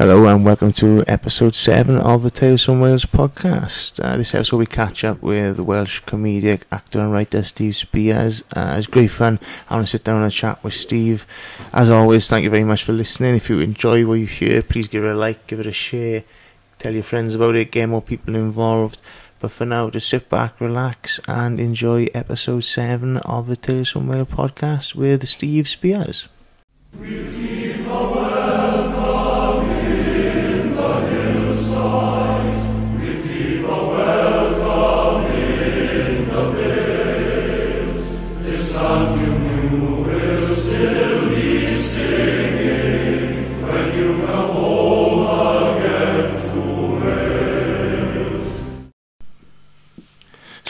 Hello and welcome to episode 7 of the Tales from Wales podcast. Uh, this episode we catch up with Welsh comedic actor and writer Steve Speirs. Uh, it's great fun. I want to sit down and chat with Steve. As always, thank you very much for listening. If you enjoy what you hear, please give it a like, give it a share, tell your friends about it, get more people involved. But for now, just sit back, relax, and enjoy episode 7 of the Tales from Wales podcast with Steve Speirs.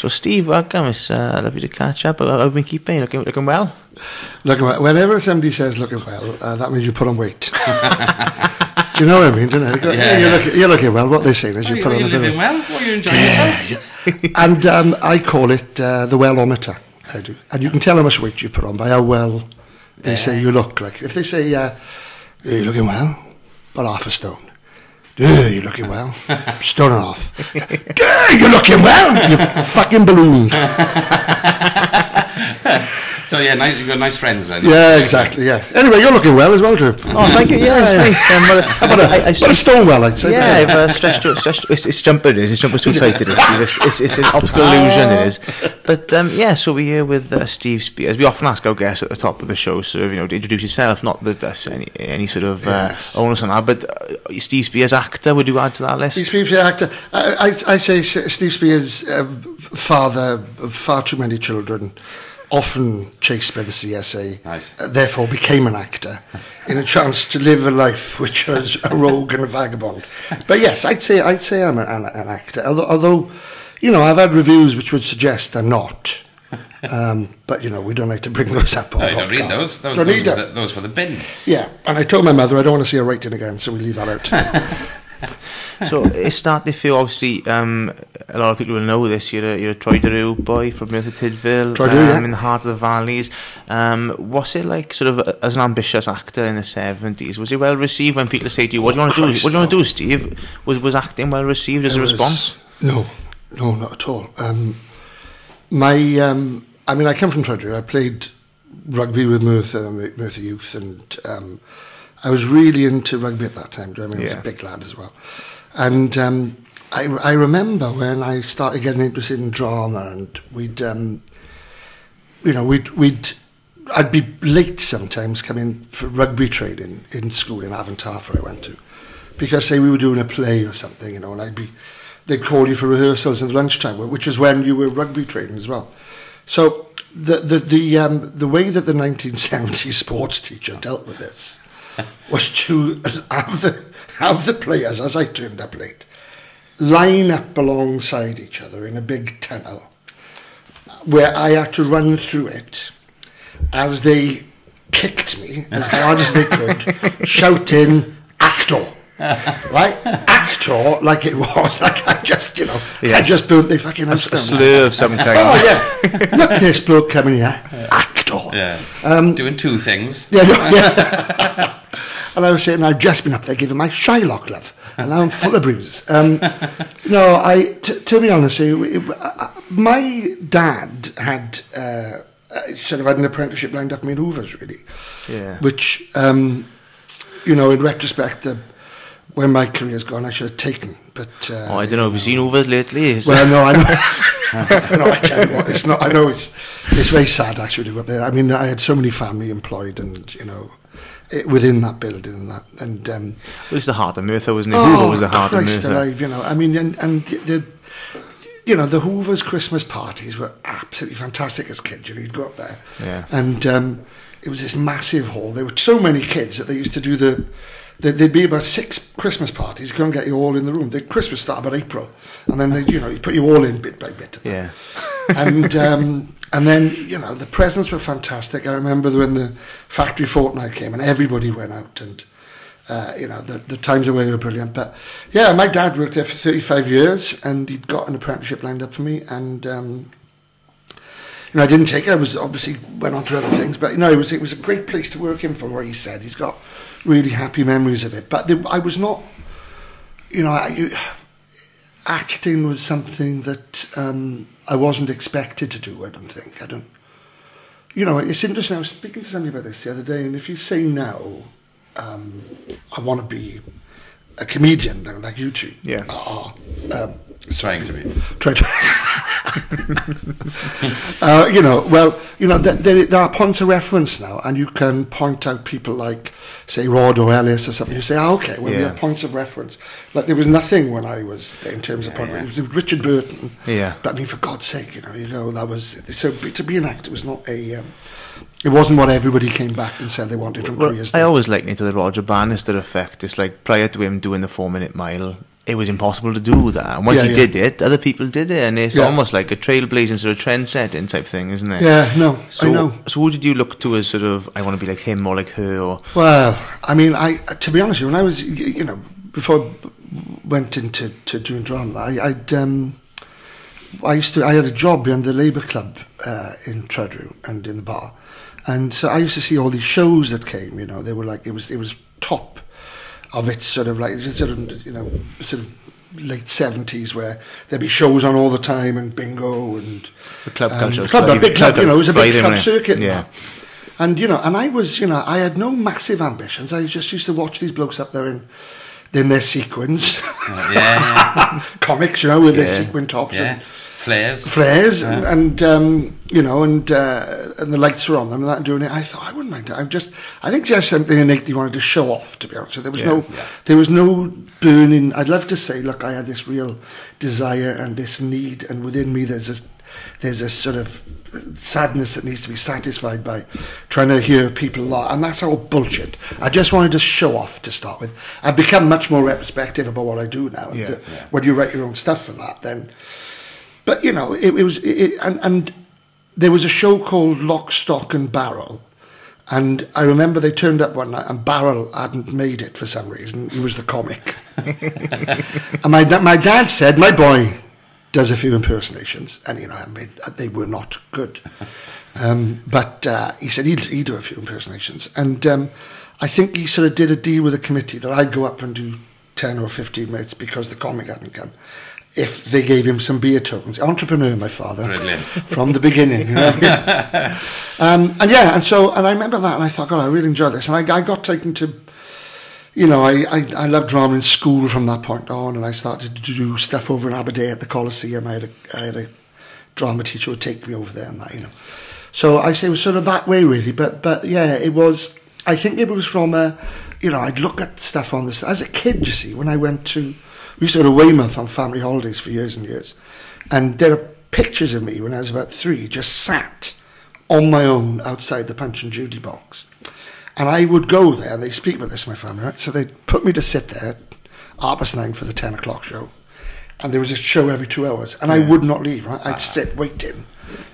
So, Steve, welcome. It's uh, lovely to catch up. How have you been keeping? Looking, looking well? Looking well. Whenever somebody says looking well, uh, that means you put on weight. Do you know what I mean? Don't you? They go, Yeah, "Yeah, you're, yeah. looking, you're looking well. What they say is Oh, you you, put on you a bit living of... well? Oh, you're enjoying yourself? And um, I call it uh, the wellometer. I do. And you can tell how much weight you put on by how well they say you look. Like if they say, uh, "Yeah, you're looking well, but half a stone. Yeah, you're looking well. A half. Yeah, you're looking well. You fucking ballooned. So yeah, nice, you've got nice friends then. Yeah, exactly. Yeah. Anyway, you're looking well as well, Drew. Oh, thank you. Yeah, it's nice. Um, well, But a, I, I, but a stone well, I'd say. Yeah, I've uh, stretched, it- stretched it's, it's jumper it is. It's jumper's too tight it is, Steve. It's, it's, it's an optical illusion it is. But um, yeah, so we're here with uh, Steve Speirs. We often ask our guests at the top of the show, sort of, you know, to introduce yourself. Not that that's any, any sort of uh, Yes. onus on that, but uh, Steve Speirs actor. Would you add to that list? Steve Speirs, actor. I, I, I say Steve Speirs, um, father of far too many children, often chased by the CSA, Nice. uh, therefore became an actor in a chance to live a life which was a rogue and a vagabond. But yes, I'd say I'd say I'm an, an, actor. Although, although, you know, I've had reviews which would suggest I'm not. Um, but you know, we don't like to bring those up. On No, you don't read those. Those, Don't those, need them. the, those for the bin. Yeah, and I told my mother I don't want to see her writing again, so we leave that out. so it started for you, obviously, um, a lot of people will know this. You're a, you're a boy from Merthyr Tydfil, Troedyrhiw, um, yeah. in the heart of the valleys. Um, what's it like, sort of, as an ambitious actor in the 70s? Was it well received when people say to you, what do you want to do? Christ, What do you want to no. do, Steve? Was, was acting well received as a was- response? No, no, not at all. Um, my, um, I mean, I come from Troedyrhiw. I played rugby with Merthyr, Merthyr Youth, and um, I was really into rugby at that time. do you know what I mean, I was a big lad as well. And um, I, I remember when I started getting interested in drama, and we'd, um, you know, we'd, we'd, I'd be late sometimes coming for rugby training in school in Afon Taf where I went to, because say we were doing a play or something, you know, and I'd be, they'd call you for rehearsals at lunchtime, which was when you were rugby training as well. So the the the um, the way that the 1970s sports teacher dealt with this was to the have the players, as I turned up late, line up alongside each other in a big tunnel, where I had to run through it as they kicked me as hard as they could, shouting "actor." right, actor, like it was, like I just, you know, I just burnt the fucking A, house a slur of some kind. Oh yeah, look this bloke coming here, actor. Yeah. Um, Doing two things. Yeah, no, yeah. And I was saying I'd just been up there giving my Shylock love, and now I'm full of bruises. Um, no, I t- to be honest, it, uh, my dad had uh, uh, sort of had an apprenticeship lined up for me in Hoovers, really, Yeah. which um, you know, in retrospect, uh, when my career's gone, I should have taken. But uh, Oh, I don't know. Have you seen Overs lately? Is well, no, I know. no, I tell you what, it's not. I know it's it's very sad actually to up there. I mean, I had so many family employed, and you know, it, within that building and that, and um, Well, it's the heart of Merthyr, wasn't it? Hoover was the heart of Oh, Christ Merthyr. alive, you know. I mean, and and the. You know, the Hoovers Christmas parties were absolutely fantastic as kids. You know, you'd go up there, Yeah. and um, it was this massive hall. There were so many kids that they used to do the. there- There'd be about six Christmas parties. Go and get you all in the room. The Christmas started about April, and then they, you know, you put you all in bit by bit. Yeah. And um, and then you know the presents were fantastic. I remember when the factory fortnight came and everybody went out and uh, you know the, the times away were brilliant. But yeah, my dad worked there for thirty five years and he'd got an apprenticeship lined up for me and. Um, you know, I didn't take it. I was obviously went on to other things, but you know, it was it was a great place to work in. From what he said, he's got really happy memories of it. But there, I was not, you know, I, acting was something that um, I wasn't expected to do. I don't think. I don't. You know, it's interesting. I was speaking to somebody about this the other day, and if you say now, um, I want to be a comedian like you two. Yeah. are, um, Trying to be. try to. uh, you know, well, you know, there, there, there are points of reference now, and you can point out people like, say, Rod or Ellis or something. You say, oh, okay, well, we Yeah. have points of reference. Like, there was nothing when I was there in terms of point. yeah. It was Richard Burton. Yeah. But I mean, for God's sake, you know, you know, that was so to be an actor was not a. Um, it wasn't what everybody came back and said they wanted from Well, careers. I always liken it to the Roger Bannister effect. It's like prior to him doing the four minute mile, it was impossible to do that. And once Yeah, he yeah. did it, other people did it, and it's Yeah. almost like a trailblazing sort of trend setting type thing, isn't it? yeah, no, So, I know. so who did you look to as sort of I want to be like him or like her or Well, I mean, I to be honest with you, when I was, you know, before I went into to doing drama, I, I'd, um, I used to, I had a job in the Labour Club uh, in Troedyrhiw and in the bar, and so I used to see all these shows that came. You know, they were like it was it was top of its sort of like sort of you know sort of late seventies where there'd be shows on all the time and bingo and the club um, culture? club, a big club, you know, it was a big club circuit. and Yeah. that. And you know, and I was, you know, I had no massive ambitions. I just used to watch these blokes up there in, in their sequins, yeah, comics, you know, with their Yeah. sequin tops yeah. and Flares. flares, and, and um, you know, and uh, and the lights were on them and that and doing it. I thought I wouldn't mind. it. I just, I think just something innately wanted to show off. To be honest, so there was Yeah. no, Yeah. there was no burning. I'd love to say, look, I had this real desire and this need, and within me, there's this, there's this sort of sadness that needs to be satisfied by trying to hear people laugh, and that's all bullshit. I just wanted to show off to start with. I've become much more retrospective about what I do now. Yeah. the- When you write your own stuff and that, then. But you know, it, it was, it, and, and there was a show called Lock, Stock and Barrel, and I remember they turned up one night and Barrel hadn't made it for some reason. He was the comic, and my my dad said, "My boy does a few impersonations, and you know, I mean, they were not good." Um, but uh, he said he'd, he'd do a few impersonations, and um, I think he sort of did a deal with the committee that I'd go up and do ten or fifteen minutes because the comic hadn't come. If they gave him some beer tokens, entrepreneur, my father, Brilliant. from the beginning. You know? um, and yeah, and so and I remember that, and I thought, God, I really enjoyed this, and I, I got taken to. You know, I, I, I loved drama in school from that point on, and I started to do stuff over in Aberdare at the Coliseum. I had a, I had a drama teacher who would take me over there and that, you know. So I say it was sort of that way, really. But but yeah, it was. I think it was from a, you know, I'd look at stuff on this as a kid. You see, when I went to, we used to go to Weymouth on family holidays for years and years, and there are pictures of me when I was about three, just sat on my own outside the Punch and Judy box. And I would go there, and they speak about this, my family, right? So they'd put me to sit there, past nine for the 10 o'clock show. And there was a show every two hours. And I would not leave, right? I'd ah. sit waiting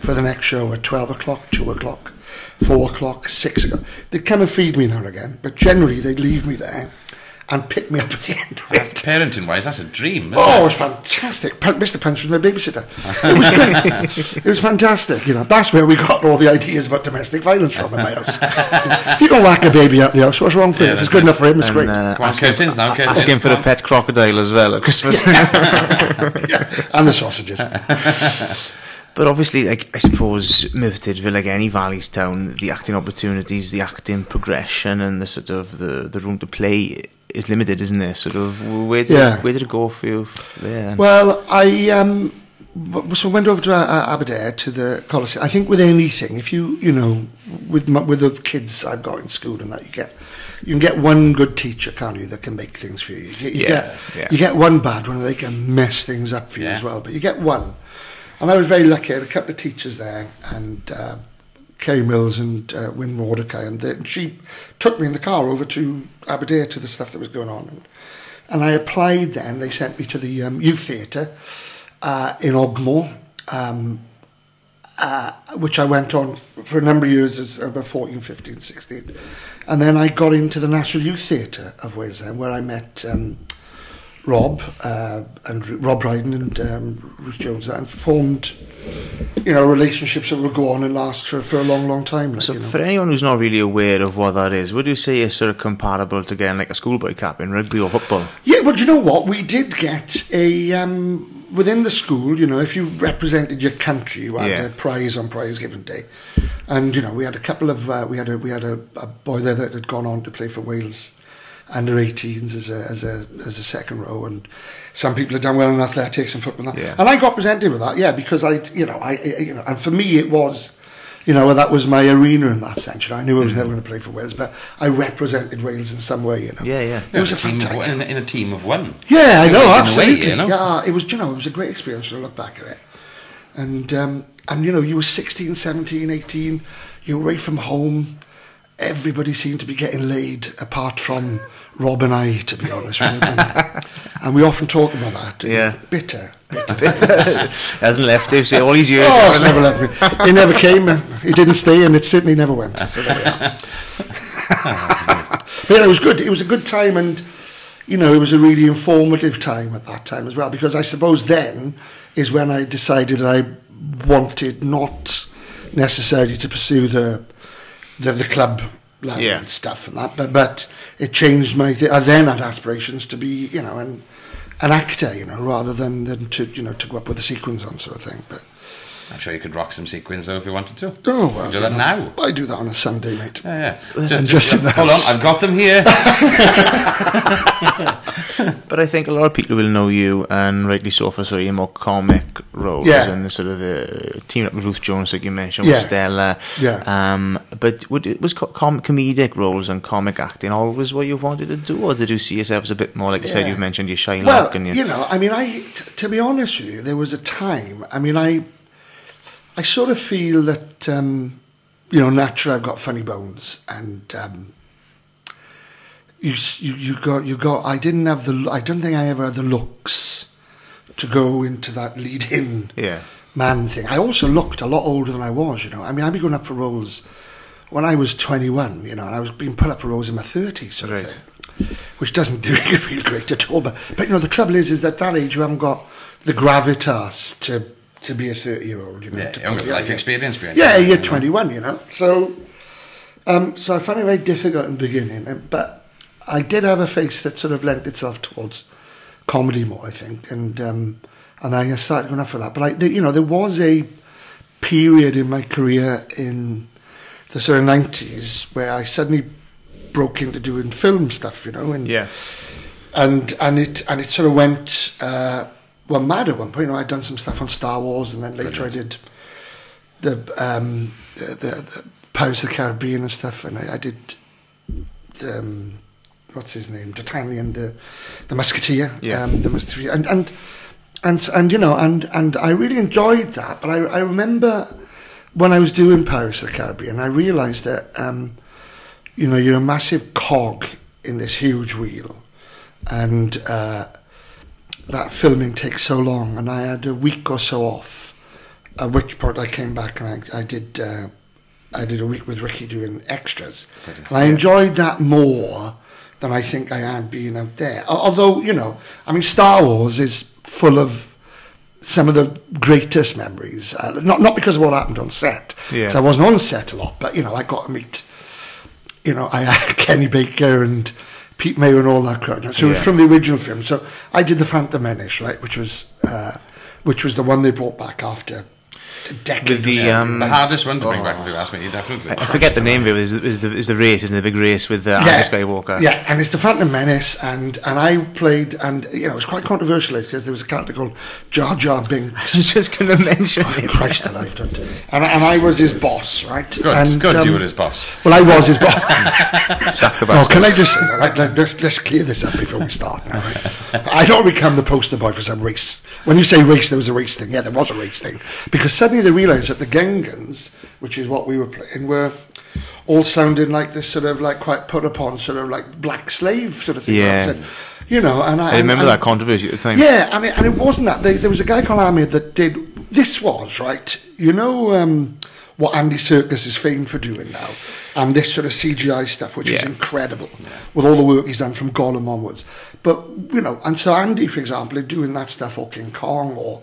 for the next show at 12 o'clock, 2 o'clock, 4 o'clock, 6 o'clock. They'd come and feed me now and again, but generally they'd leave me there and pick me up at the end of That's, it. parenting wise, that's a dream. Isn't Oh, it it? was fantastic. Mr. Punch was my babysitter. It was great. it was fantastic. You know, that's where we got all the ideas about domestic violence from in my house. if you don't whack a baby out the house, what's wrong for Yeah, you? If it's that's good enough for him, it's And, great. uh, Come on, curtains now. Curtains. Ask him for come a pet crocodile as well at Christmas. yeah, and the sausages. But obviously, like I suppose Milfordville, like any Valley's town, the acting opportunities, the acting progression, and the sort of the, the room to play is limited, isn't it? Sort of where did Yeah. where did it go for you there? Well, I um, so went over to uh, Aberdare to the Coliseum. I think with anything, if you you know, with my, with the kids I've got in school and that, you get you can get one good teacher, can't you, that can make things for you. You get, you, Yeah, get, yeah. you get one bad one, and they can mess things up for you Yeah. as well. But you get one, and I was very lucky. I had a couple of teachers there, and. Uh, Kerry Mills and uh, Wyn Mordecai, and, they, and she took me in the car over to Aberdare to the stuff that was going on. And, and I applied then. They sent me to the um, youth theatre uh, in Ogmore, um, uh, which I went on for a number of years, as about 14, 15, 16. And then I got into the National Youth Theatre of Wales then, where I met um, Rob uh, and Rob Brydon and um, Ruth Jones and formed, you know, relationships that will go on and last for, for a long, long time. Like, So you know. for anyone who's not really aware of what that is, would you say it's sort of comparable to getting like a schoolboy cap in rugby or football? Yeah, but you know what? We did get a um, within the school. You know, if you represented your country, you had Yeah. a prize on prize given day, and you know, we had a couple of uh, we had a we had a, a boy there that had gone on to play for Wales under 18s as a as a as a second row, and some people have done well in athletics and football, and, that. Yeah. and I got presented with that, yeah, because I, you know, I, I- you know, and for me it was. You know, that was my arena in that sense. I knew I was never going to play for Wales, but I represented Wales in some way. You know, Yeah, yeah. It was a team fantastic. one, in, in a team of one. Yeah, I know, was in a way, absolutely. you know? Yeah, it was, you know, it was a great experience to look back at it. And, um, and you know, you were 16, 17, 18, you were away from home. Everybody seemed to be getting laid, apart from Rob and I, to be honest. Right? And, and we often talk about that. Yeah. Bitter. bitter. bitter. Hasn't left you, say all these years. Oh, it's never left me. He never came. He didn't stay, and it certainly never went. Ah, so there we are. but yeah, it was good. It was a good time, and you know, it was a really informative time at that time as well. Because I suppose then is when I decided that I wanted not necessarily to pursue the the, the club line Yeah. and stuff and that, but but it changed my. Th- I then had aspirations to be, you know, an an actor, you know, rather than than to you know to go up with a sequins on sort of thing, but. I'm sure you could rock some sequins though if you wanted to. Oh, well. You do that you now. I do that on a Sunday, mate. Yeah, yeah. And just in the hold on. I've got them here. But I think a lot of people will know you, and rightly so, for sort of your more comic roles Yeah. and the sort of the team up with Ruth Jones, like you mentioned, Yeah. with Stella. Yeah. Um, but would it was co- com- comedic roles and comic acting always what you wanted to do, or did you see yourself as a bit more, like you said, you've mentioned your Shylock Well, and your, you know, I mean, I t- to be honest with you, there was a time. I mean, I I sort of feel that um, you know, naturally, I've got funny bones, and um, you you you got you got. I didn't have the. I don't think I ever had the looks to go into that lead-in yeah, man thing. I also looked a lot older than I was, you know. I mean, I'd be going up for roles when I was 21, you know, and I was being put up for roles in my 30s, sort of thing, which doesn't do you feel great at all. But, but, you know, the trouble is, is that at that age you haven't got the gravitas to to be a 30 year old, you know. Yeah, to you haven't got yeah, life yeah. experience behind Yeah, you, you're 21, you know. So, um, so I found it very difficult in the beginning, but I did have a face that sort of lent itself towards comedy more, I think, and um, and I started going up for that. But I, there- you know, there was a period in my career in the sort of 90s where I suddenly broke into doing film stuff, you know, and yeah, and and it and it sort of went uh, well mad at one point. You know, I'd done some stuff on Star Wars, and then later I did the um, the, the, the Pirates of the Caribbean and stuff, and I, I did um, what's his name, D'Artagnan, the the Musketeer, Yeah. um, the Musketeer, and and and and you know, and and I really enjoyed that. But I I remember when I was doing Pirates of the Caribbean, I realised that. Um, you know, you're a massive cog in this huge wheel, and uh, that filming takes so long. And I had a week or so off, at which point I came back and I, I did uh, I did a week with Ricky doing extras, and I enjoyed that more than I think I had being out there. Although you know, I mean, Star Wars is full of some of the greatest memories. Uh, not not because of what happened on set. Yeah. I wasn't on set a lot, but you know, I got to meet you know, I had Kenny Baker and Pete Mayhew and all that crowd. So Yeah. from the original film. So I did the Phantom Menace, right, which was uh, which was the one they brought back after a decade. With the, or um, The hardest one to bring Oh. back, if you ask me, definitely. I forget the name of it. Is, is, the, is the race? Isn't it the big race with uh, Anakin Skywalker? Yeah, and it's the Phantom Menace, and and I played, and you know, it was quite controversial because there was a character called Jar Jar I Binks. was just going to mention Oh, it. Christ alive, don't. And, and I was his boss, right? Good, and, good, um, you were his boss. Well, I was his boss. Sack the Oh, bastard. can I just say, all right, let, let's, let's clear this up before we start now. Right? I don't become the poster boy for some race. When you say race, there was a race thing. Yeah, there was a race thing. Because suddenly they realised that the Gungans, which is what we were playing, were all sounding like this sort of like quite put upon sort of like black slave sort of thing. Yeah. Said, you know, and I, I remember and, that controversy at the time. yeah, and it, and it wasn't that. They, there was a guy called Ahmed that did. This was right. You know, um, what Andy Serkis is famed for doing now, and this sort of CGI stuff, which is Yeah. incredible, with all the work he's done from Gollum onwards. But you know, and so Andy, for example, is doing that stuff, or King Kong, or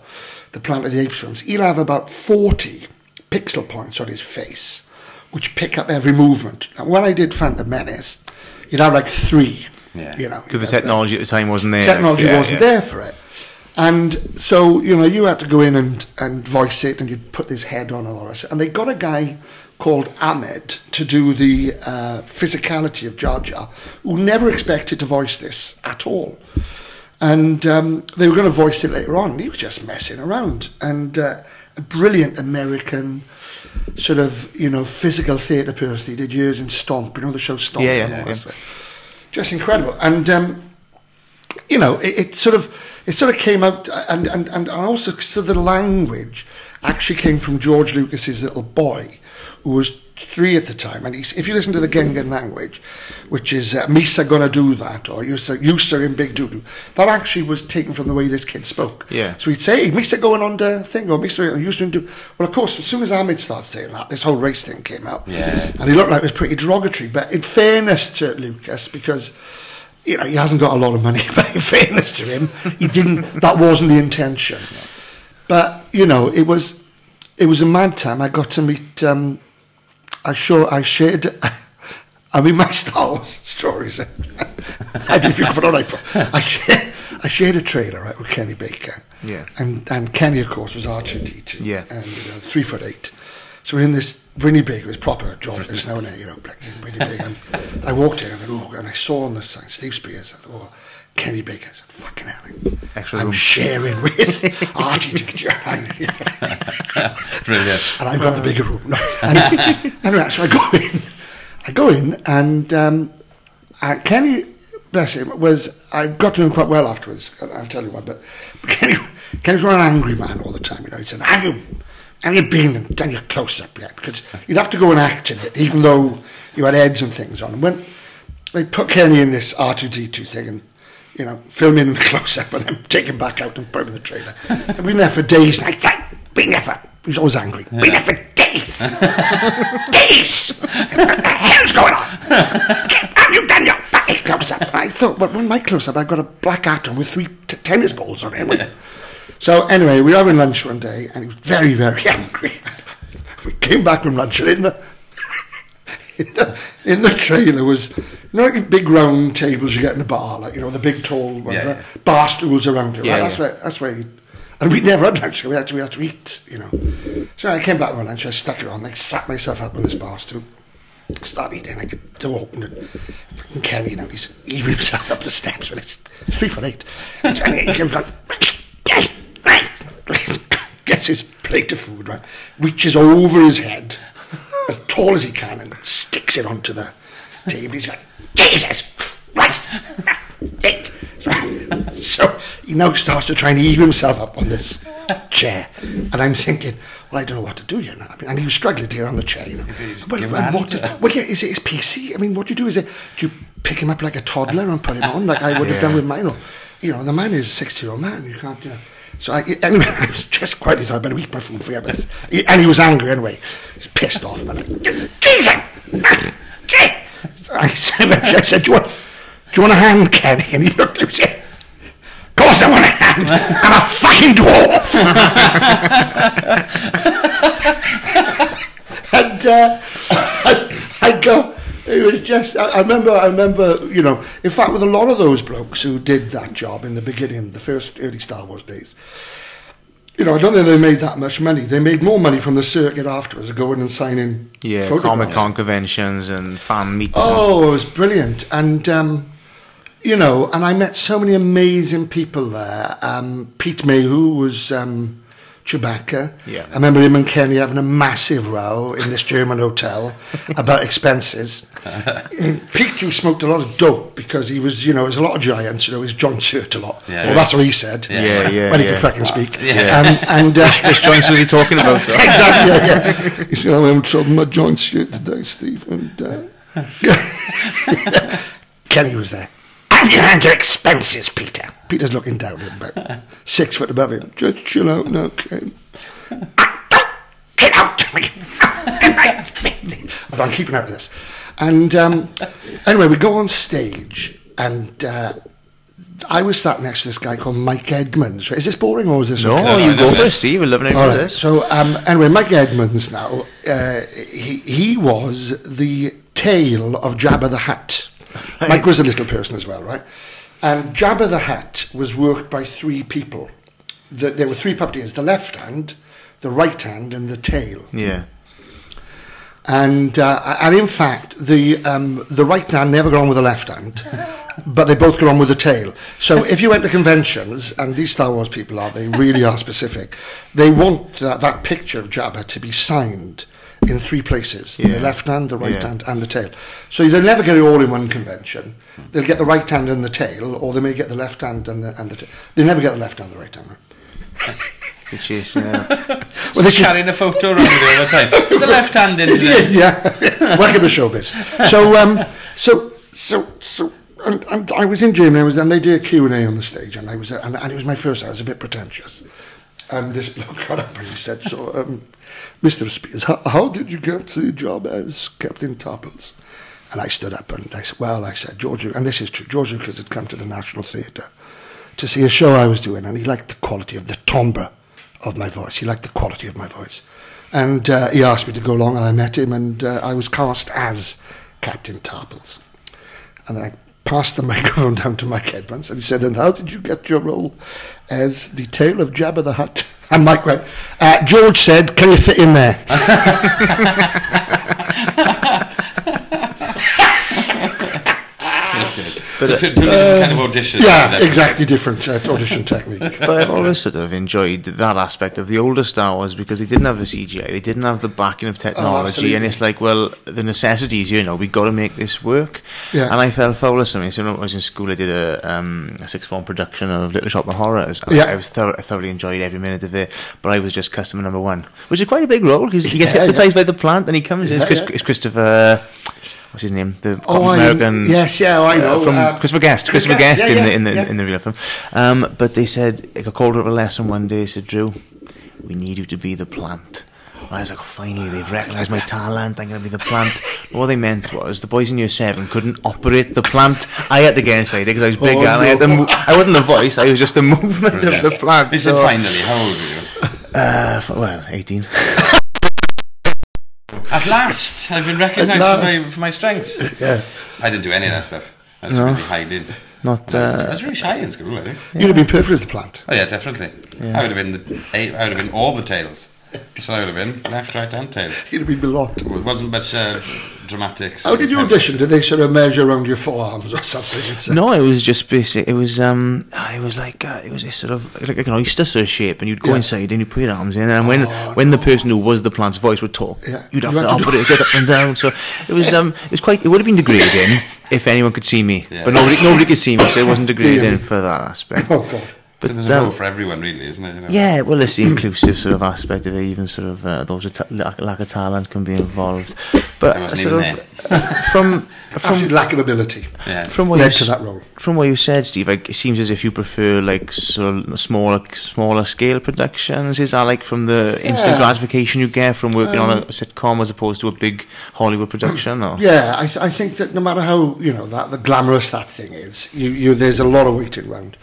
the Planet of the Apes films. He'll have about forty pixel points on his face, which pick up every movement. Now, when I did Phantom Menace, you'd have like three. Yeah. You know, Because the technology at the time wasn't there. technology Yeah, wasn't yeah. there for it. And so, you know, you had to go in and, and voice it and you'd put this head on and all this. And they got a guy called Ahmed to do the uh, physicality of Jar Jar, who never expected to voice this at all. And um, they were going to voice it later on. He was just messing around. And uh, a brilliant American sort of, you know, physical theatre person. He did years in Stomp, you know, the show Stomp. Yeah, yeah, yeah. Just incredible. And um, you know, it, it sort of it sort of came out, and and and also so the language actually came from George Lucas's little boy, who was three at the time. And if you listen to the Gungan language, which is uh, "Misa gonna do that" or "Yusa Yusa in big doo doo," that actually was taken from the way this kid spoke. Yeah. So he'd say, hey, "Misa going on the thing," or "Misa used to do." Well, of course, as soon as Ahmed started saying that, this whole race thing came out. Yeah. And he looked like it was pretty derogatory. But in fairness to Lucas, because you know he hasn't got a lot of money, but in fairness to him, he didn't. That wasn't the intention. But you know, it was it was a mad time. I got to meet. Um, I sure I shared. I mean, my Star Wars stories. I did you put on April. I shared, I shared a trailer right with Kenny Baker. Yeah. And and Kenny, of course, was R two D two. Yeah. And you know, three foot eight. So we're in this Winnebago was proper job this now and you know, like in Winnebago. I walked in and I, oh, and I saw on the sign Steve Speirs. I thought, oh, Kenny Baker. I said, fucking hell. Extra I'm room. sharing with RG2. Brilliant. and I've got the bigger room. No. And, anyway, so I go in, I go in, and um, uh, Kenny, bless him, was I got to know him quite well afterwards. I'll tell you what, but, but Kenny, Kenny was an angry man all the time. You know, he said, "Have you, have you been and done your close up yet?" Because you'd have to go and act in it, even though you had heads and things on. And when they put Kenny in this R two D two thing and. You know, film in the close up and then take him back out and put him in the trailer. I've been there for days. I said, been there for, he's always angry. Been there for days days. what the hell's going on? Have you done your bloody close up? I thought, but when my close up, I've got a black atom with three t- tennis balls on it. So anyway, we were having lunch one day, and he was very, very angry. we came back from lunch, and in the in the, trailer was you know like big round tables you get in a bar, like you know the big tall ones, Yeah. right? bar stools around it. Yeah, right? That's where that's where. You, and we never had lunch, so we had to we had to eat, you know. So I came back from lunch, I stuck it on, I sat myself up on this bar stool, started eating, I could door open and fucking Kenny, you know, he's heaving himself up the steps with his he's three foot eight. And he comes like gets his plate of food, right, reaches over his head as tall as he can and sticks it onto the table. He's like, Jesus Christ! so he now starts to try and heave himself up on this chair. And I'm thinking, well, I don't know what to do now. I mean, and he was struggling to get on the chair, you know. Well, and what does, well, yeah, is it his PC? I mean, what do you do? Is it, do you pick him up like a toddler and put him on, like I would have done with mine? Or, you know, the man is a 60 year old man. You can't, you know. So I, anyway, I was just quietly thought I better eat my food for you. And he was angry anyway. He's pissed off. Like, Jesus! So I said, I said, do you want, do you want a hand, Kenny? And he looked at me and he said, of course I want a hand. I'm a fucking dwarf. and uh, I, I go, it was just, I, I remember, I remember, you know, in fact, with a lot of those blokes who did that job in the beginning, the first early Star Wars days, you know, I don't think they made that much money. They made more money from the circuit afterwards, going and signing Yeah. Comic Con conventions and fan meets. Oh, it was brilliant. And, um, you know, and I met so many amazing people there. Um, Pete Mayhew was um, Chewbacca. Yeah. I remember him and Kenny having a massive row in this German hotel about expenses. Pete Jew smoked a lot of dope because he was, you know, there's a lot of giants, you know, he's John Stewart a lot. Yeah, well, that's what he said. Yeah. Yeah, yeah, When he yeah. could fucking speak. Yeah. Um, and, uh, Which joints was he talking about? though? exactly, yeah, yeah. He said, I'm trouble my joint shit today, Steve. And uh, Kenny was there. Have you had your expenses, Peter? Peter's looking down at him, about six foot above him. Just chill out now, Ken. Get out to me. I'm keeping out of this. And um, anyway, we go on stage, and uh, I was sat next to this guy called Mike Edmonds. Is this boring or is this No, okay? no, you go know first, this. Steve. We're loving it for right. this. So um, anyway, Mike Edmonds now uh, he he was the tail of Jabba the Hutt. Mike was a little person as well, right? And Jabba the Hutt was worked by three people. The, there were three puppeteers: the left hand, the right hand, and the tail. Yeah. And uh, and in fact, the um, the right hand never got on with the left hand, but they both got on with the tail. So if you went to conventions, and these Star Wars people are, they really are specific. They want uh, that picture of Jabba to be signed in three places: Yeah. the left hand, the right Yeah. hand, and the tail. So they'll never get it all in one convention. They'll get the right hand and the tail, or they may get the left hand and the and the tail. They never get the left hand and the right hand. Right? You're chasing it. Well, this is- carrying a photo around with it all the time. It's a left hand into Is he? the... Yeah, working with showbiz. So, um, so, so, so, and, and I was in Germany. I was, and they did a Q and A on the stage, and I was, and, and it was my first. I was a bit pretentious, and this bloke got up and he said, "So, um, Mr. Speirs, how, how did you get the job as Captain Tarpals?" And I stood up and I said, "Well, I said George, and this is true. George Lucas had come to the National Theatre to see a show I was doing, and he liked the quality of the timbre of my voice. He liked the quality of my voice. And uh, he asked me to go along, and I met him, and uh, I was cast as Captain Tarpals. And I passed the microphone down to Mike Edmonds, and he said, And how did you get your role as the tail of Jabba the Hutt? And Mike went, uh, George said, Can you fit in there? so two, two different kind of auditions. yeah, exactly different uh, audition technique. But I've always sort of enjoyed that aspect of the older Star Wars because they didn't have the CGI, they didn't have the backing of technology, absolutely. and it's like, well, the necessities, you know, we got to make this work. Yeah. And I felt foul of something. So when I was in school, I did a, um, a sixth form production of Little Shop of Horrors. And Yeah. I was thor- I thoroughly enjoyed every minute of it, but I was just customer number one, which is quite a big role because he gets Yeah, yeah. by the plant, and he comes. Yeah, it's, Chris, it's Christopher. What's his name? The Oh, I- American. yes, yeah, I know. from uh, Christopher Guest. Chris Christopher Guest, Guest yeah, in the in the yeah. in the real film. Um, but they said I called up a lesson one day. They said, Drew, we need you to be the plant. And I was like, oh, finally, they've recognised my talent. I'm going to be the plant. But what they meant was the boys in year seven couldn't operate the plant. I had to get inside it because I was bigger Oh, and I had the mo- I wasn't the voice. I was just the movement of the plant. He said, So, finally, how old were you? uh, well, 18. At last, I've been recognised for my, for my strengths. Yeah. I didn't do any of that stuff. I was really hiding. Not. I was, I Uh, was really shy in school, I think. You'd have been perfect as the plant. Oh yeah, definitely. I would have been the I would have been all the tails. That's what I would have been. Left, right, and tail. You'd have been belot. It wasn't much uh, dramatics. How did you audition? Did they sort of measure around your forearms or something? No, it was just basic. It was um, it was like uh, it was this sort of like, like an oyster sort of shape, and you'd go Yeah. inside and you put your arms in, and when when the person who was the plant's voice would talk, Yeah. you'd have You to had to do- operate get up and down. So it was um, it was quite. It would have been degrading if anyone could see me, Yeah. but nobody nobody could see me, so it wasn't degrading Dear. for that aspect. Oh, God. So But there's a role um, for everyone, really, isn't it? You know? yeah, well, it's the inclusive sort of aspect of it. Even sort of uh, those with ta- lack, lack of talent can be involved, but sort of from Absolute from lack of ability Yeah. from what you to that role. From what you said, Steve, like, it seems as if you prefer like sort of smaller, smaller scale productions. Is that like from the instant Yeah. Um, gratification you get from working on a sitcom as opposed to a big Hollywood production? Or Yeah, I, th- I think that no matter how you know that the glamorous that thing is, you, you there's a lot of waiting around.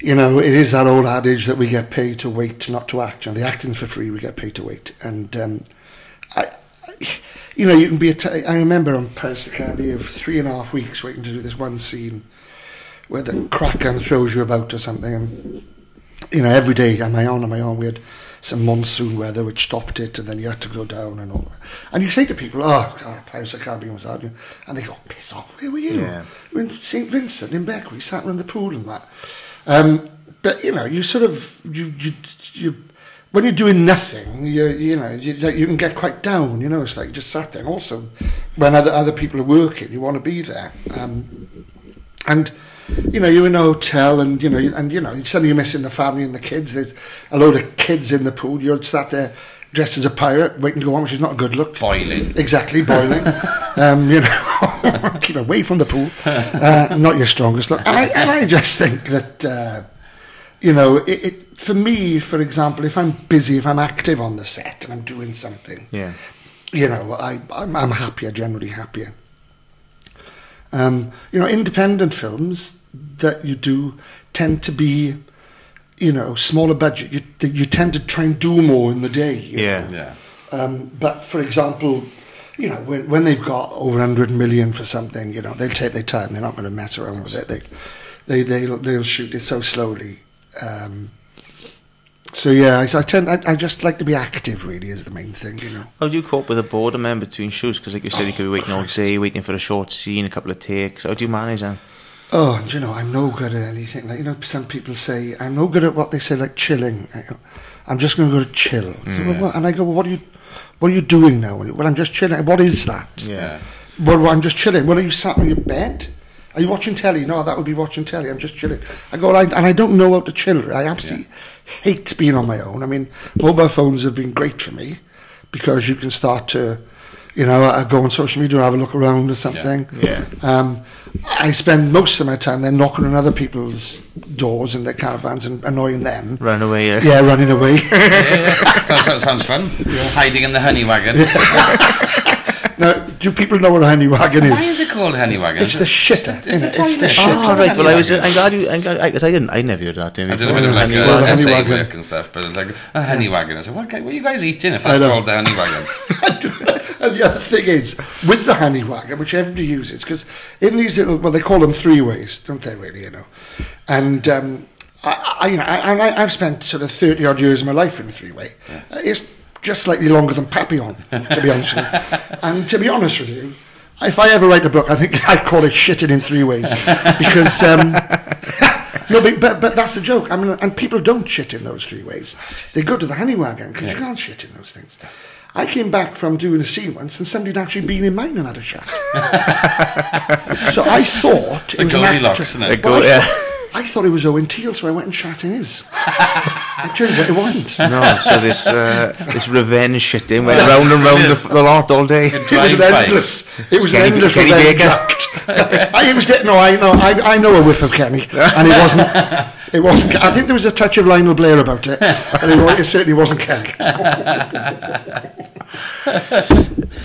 You know, it is that old adage that we get paid to wait, not to act. You know, the acting's for free, we get paid to wait. And um, I, I, you know, you can be. A t- I remember on Paris the Caribbean, three and a half weeks waiting to do this one scene where the kraken throws you about or something, and you know, every day, on my own, on, my own. We had some monsoon weather which stopped it, and then you had to go down and all that. And you say to people, oh, God, Pirates of the Caribbean was hard. And they go, piss off, where were you? Yeah. We were in St. Vincent in we sat around the pool and that. Um, but, you know, you sort of, you, you, you, when you're doing nothing, you, you know, you, you can get quite down, you know, it's like you just sat there. And also, when other, other people are working, you want to be there. Um, and you know you're in a hotel and you know and you know suddenly you're missing the family and the kids there's a load of kids in the pool you're sat there dressed as a pirate waiting to go on which is not a good look. Boiling. exactly boiling. Um, you know keep away from the pool. Uh, not your strongest look. And I, and I just think that uh, you know it, it for me for example if I'm busy if I'm active on the set and I'm doing something yeah, you know, I, I'm, I'm happier, generally happier. Um, you know, independent films that you do tend to be, you know, smaller budget. You you tend to try and do more in the day. you Yeah. know. Yeah. Um, but for example, you know, when, when they've got over 100 million for something, you know, they'll take their time. They're not going to mess around with it. They, they, they'll, they'll shoot it so slowly. Um, so yeah, I, I tend, I, I just like to be active. Really, is the main thing, you know. How do you cope with a boredom then between shoots? Because like you said, you could be waiting all day, waiting for a short scene, a couple of takes. How do you manage that? Oh, and you know, I'm no good at anything. Like you know, some people say I'm no good at what they say, like chilling. I I'm just going to go to chill. So, well, what- and I go, well, what are you, what are you doing now? Well, I'm just chilling. What is that? Yeah. Well, well, I'm just chilling. Well, are you sat on your bed? Are you watching telly? No, that would be watching telly. I'm just chilling. I go, I, and I don't know how to chill. I absolutely hate being on my own. I mean, mobile phones have been great for me because you can start to, you know, uh, go on social media, have a look around or something. Yeah. Um, I spend most of my time then knocking on other people's doors in their caravans and annoying them. Run away. Yeah. Yeah, running away. yeah. sounds, sounds, sounds fun. Hiding in the honey wagon. now, do people know what a honey wagon is? Why is it called honey wagon? It's the shitter. It's the innit? it's the toilet. shitter. Oh, right. Well, I was. I'm glad you. I'm glad. I, 'cause I didn't. I never heard that. Term I did a before. bit of like Honey uh, wagon. essay Honey wagon. work and stuff, but like a honey wagon. I said, what, what are you guys eating if I that's know. called the honey wagon? and the other thing is, with the honey wagon, which everybody uses, because in these little, well, they call them three ways, don't they? Really, you know. And um, I, I, you know, I, I, I've spent sort of thirty odd years of my life in a three way. Uh, it's just slightly longer than Papillon, to be honest with you. And to be honest with you, if I ever write a book, I think I'd call it "Shitting in Three Ways," because. Um, No, but, but but that's the joke. I mean, and people don't shit in those three ways. They go to the honey wagon because you can't shit in those things. I came back from doing a scene once, and somebody had actually been in mine and had a shot. so I thought it The was an Goldilocks, actor. isn't it? Well, I, yeah. thought, I thought it was Owen Teale, so I went and shat in his. it turns out it wasn't. No, so this uh, this revenge shit in went round and round the, the lot all day. It was an endless. It was Kenny- an endless Kenny revenge Baker. act. I was no, I know, I, I know a whiff of Kenny, and it wasn't. It wasn't. I think there was a touch of Lionel Blair about it, and it, it certainly wasn't Kenny.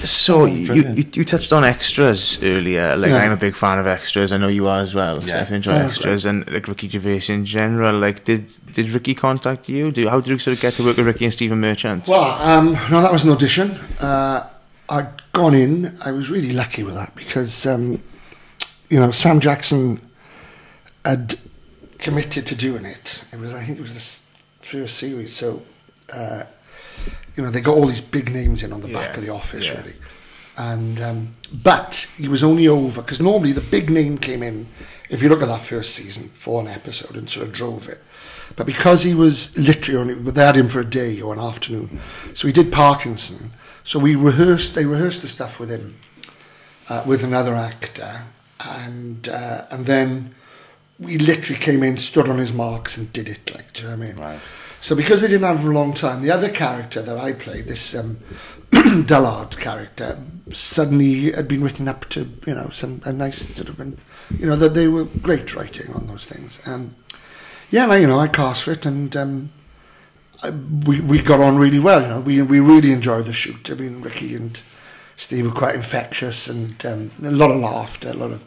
So you, you you touched on extras earlier. Like Yeah. I'm a big fan of extras. I know you are as well. Yeah. So I enjoy Yeah. extras and like Ricky Gervais in general. Like did did Ricky contact you? Do, how did you sort of get to work with Ricky and Stephen Merchant? Well, um, no, that was an audition. Uh, I'd gone in. I was really lucky with that because, um, you know, Sam Jackson had committed to doing it. It was, I think, it was the first series. So, uh, you know, they got all these big names in on the back of the office, yeah. really. And um, but he was only over because normally the big name came in. If you look at that first season for an episode and sort of drove it, but because he was literally only they had him for a day or an afternoon, so he did Parkinson. So we rehearsed. They rehearsed the stuff with him, uh, with another actor, and uh, and then we literally came in, stood on his marks, and did it. Like, do you know what I mean? Right. So because they didn't have him a long time, the other character that I played, this um, Dullard character, suddenly had been written up to you know some a nice sort of, and, you know that they were great writing on those things. Um, yeah, and I, you know, I cast for it, and um, I, we we got on really well. You know, we we really enjoyed the shoot. I mean, Ricky and Steve were quite infectious, and um, a lot of laughter, a lot of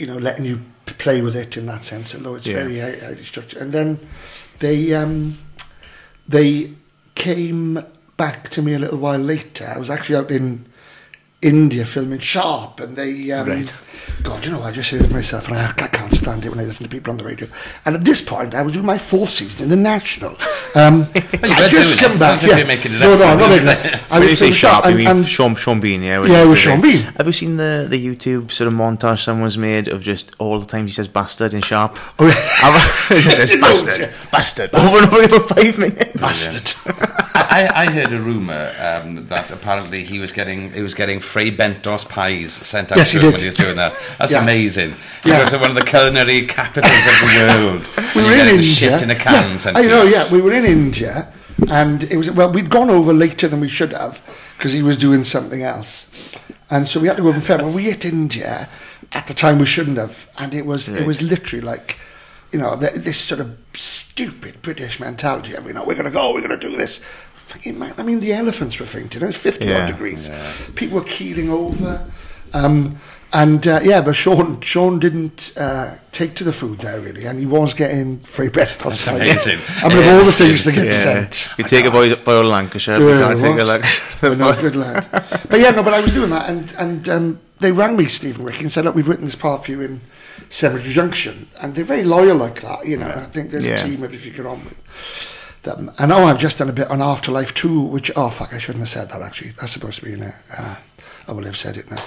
you know, letting you p- play with it in that sense. Although it's Yeah. very structured, and then they um, they came back to me a little while later. I was actually out in India filming Sharpe, and they, um, Right. God, you know, I just heard myself, and I, I can't stand it when I listen to people on the radio. And at this point, I was doing my fourth season in the National. Um, I just come back. Yeah. making it no, no, I'm not making it? I was Sharpe, and- and- Sean, Sean Bean, yeah? Yeah, it was Sean. Bean. Have you seen the, the YouTube sort of montage someone's made of just all the times he says bastard in Sharpe? Oh, yeah. Just says bastard, bastard, over and over for five minutes. Bastard. I, I heard a rumor um, that apparently he was getting he was getting Fray Bentos pies sent out Yes, to him did. when he was doing that. That's Yeah. amazing. You Yeah. go to one of the culinary capitals of the world. we were in India. shit in a can yeah, sent I know, yeah. We were in India, and it was well. We'd gone over later than we should have because he was doing something else, and so we had to go over. And we hit India at the time we shouldn't have, and it was it was literally like. You know, this sort of stupid British mentality of, you know, we're going to go, we're going to do this. I mean, the elephants were fainting. It was 50 Yeah. degrees. People were keeling over. Um, and uh, yeah, but Sean Sean didn't uh, take to the food there really, and he was getting free bread outside. amazing. I mean, of all the things to get Yeah. sent, You I take a boy, boy Lancashire, but you yeah, can't take a what? like. But no, good lad. But yeah, no, but I was doing that, and and um, they rang me, Stephen Ricky, and said, "Look, we've written this part for you in Cemetery Junction," and they're very loyal like that. You know, I think there's Yeah. a team of if you get on with them. I know I've just done a bit on Afterlife 2, which oh fuck, I shouldn't have said that actually. That's supposed to be in it. Uh, I will have said it now.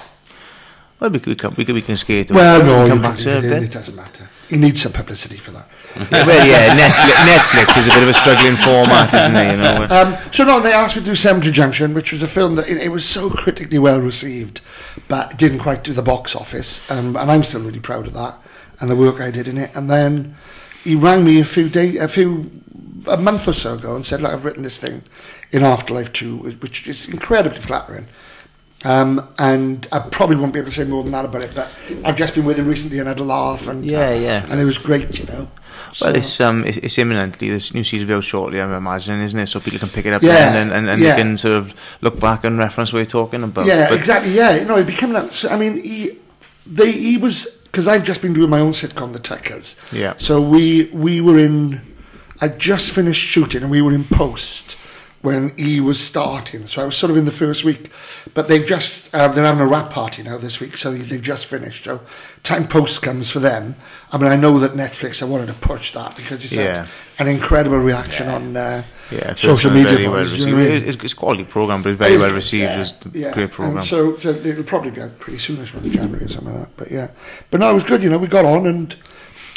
Well, we, can- we, can, we, can, we can skate. Well, we no, you come back to it it, it doesn't matter. You need some publicity for that. Yeah, well, yeah, Netflix, Netflix is a bit of a struggling format, isn't it? You know. Um, so no, they asked me to do Cemetery Junction, which was a film that it, it was so critically well received, but didn't quite do the box office, um, and I'm still really proud of that and the work I did in it. And then he rang me a few day, a few, a month or so ago, and said, "Look, I've written this thing in Afterlife 2, which is incredibly flattering." Um, and I probably won't be able to say more than that about it, but I've just been with him recently and had a laugh, and Yeah, yeah. and it was great, you know. Well, So- it's um, it's, it's imminently. This new season will be out shortly. I'm imagining, isn't it? So people can pick it up Yeah, then and and, and yeah. they can sort of look back and reference what you're talking about. Yeah, But- exactly. Yeah, no, it became that. So, I mean, he, they, he was because I've just been doing my own sitcom, The Tuckers. Yeah. So we we were in. I just finished shooting, and we were in post when he was starting. So I was sort of in the first week, but they've just uh, they're having a wrap party now this week, so they've just finished. So time post comes for them. I mean, I know that Netflix. I wanted to push that because it's Yeah. had an incredible reaction on uh, Yeah, social media. well you know I mean? It's, it's a quality program, but it's very well received. Yeah, It's a yeah. great program. And so, so it'll probably be out pretty soonish, around January or something like that. But yeah, but no, it was good. You know, we got on and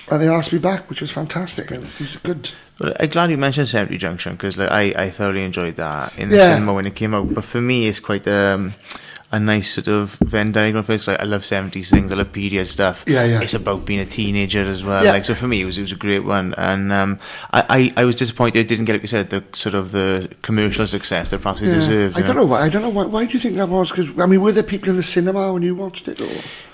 and they asked me back, which was fantastic. It was good. But I'm glad you mentioned Cemetery Junction because like, I, I thoroughly enjoyed that in the Yeah. cinema when it came out. But for me, it's quite um, a nice sort of Venn diagram because like, I love 70s things, I love period stuff. Yeah, yeah. It's about being a teenager as well. Yeah. Like so for me, it was it was a great one, and um, I, I I was disappointed it didn't get like you said the sort of the commercial success that perhaps it Yeah. deserved. I you don't know why. I don't know why. Why do you think that was? Because I mean, were there people in the cinema when you watched it? Or